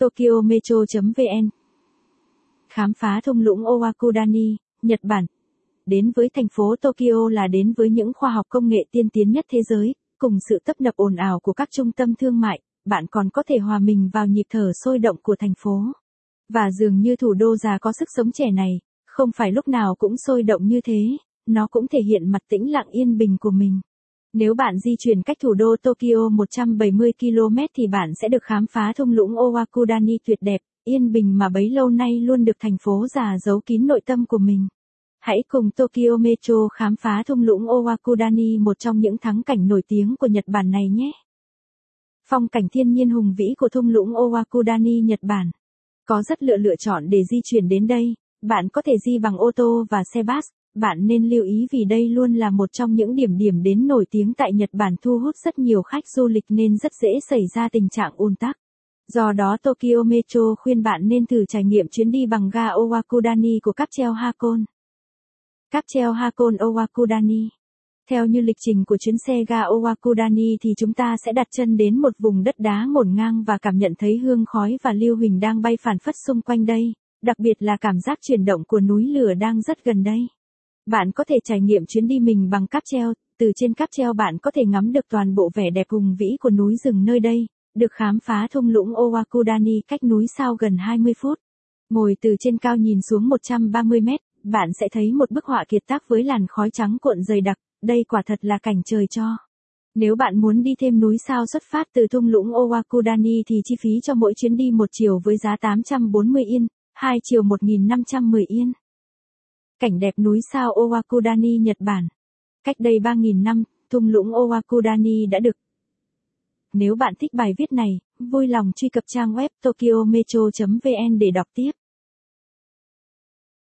Tokyo Metro.vn Khám phá thung lũng Owakudani, Nhật Bản. Đến với thành phố Tokyo là đến với những khoa học công nghệ tiên tiến nhất thế giới, cùng sự tấp nập ồn ào của các trung tâm thương mại, bạn còn có thể hòa mình vào nhịp thở sôi động của thành phố. Và dường như thủ đô già có sức sống trẻ này, không phải lúc nào cũng sôi động như thế, nó cũng thể hiện mặt tĩnh lặng yên bình của mình. Nếu bạn di chuyển cách thủ đô Tokyo 170 km thì bạn sẽ được khám phá thung lũng Owakudani tuyệt đẹp, yên bình mà bấy lâu nay luôn được thành phố già giấu kín nội tâm của mình. Hãy cùng Tokyo Metro khám phá thung lũng Owakudani một trong những thắng cảnh nổi tiếng của Nhật Bản này nhé. Phong cảnh thiên nhiên hùng vĩ của thung lũng Owakudani Nhật Bản. Có rất lựa lựa chọn để di chuyển đến đây, bạn có thể di bằng ô tô và xe bus, bạn nên lưu ý vì đây luôn là một trong những điểm điểm đến nổi tiếng tại Nhật Bản thu hút rất nhiều khách du lịch nên rất dễ xảy ra tình trạng ùn tắc. Do đó Tokyo Metro khuyên bạn nên thử trải nghiệm chuyến đi bằng ga Owakudani của cáp treo Hakon. Cáp treo Hakon Owakudani theo như lịch trình của chuyến xe ga Owakudani thì chúng ta sẽ đặt chân đến một vùng đất đá ngổn ngang và cảm nhận thấy hương khói và lưu huỳnh đang bay phản phất xung quanh đây, đặc biệt là cảm giác chuyển động của núi lửa đang rất gần đây. Bạn có thể trải nghiệm chuyến đi mình bằng cáp treo, từ trên cáp treo bạn có thể ngắm được toàn bộ vẻ đẹp hùng vĩ của núi rừng nơi đây, được khám phá thung lũng Owakudani cách núi sao gần 20 phút. Ngồi từ trên cao nhìn xuống 130 mét, bạn sẽ thấy một bức họa kiệt tác với làn khói trắng cuộn dày đặc, đây quả thật là cảnh trời cho. Nếu bạn muốn đi thêm núi sao xuất phát từ thung lũng Owakudani thì chi phí cho mỗi chuyến đi một chiều với giá 840 yên, hai chiều 1.510 yên. Cảnh đẹp núi sao Owakudani Nhật Bản. Cách đây 3.000 năm, thung lũng Owakudani đã được. Nếu bạn thích bài viết này, vui lòng truy cập trang web tokyometro.vn để đọc tiếp.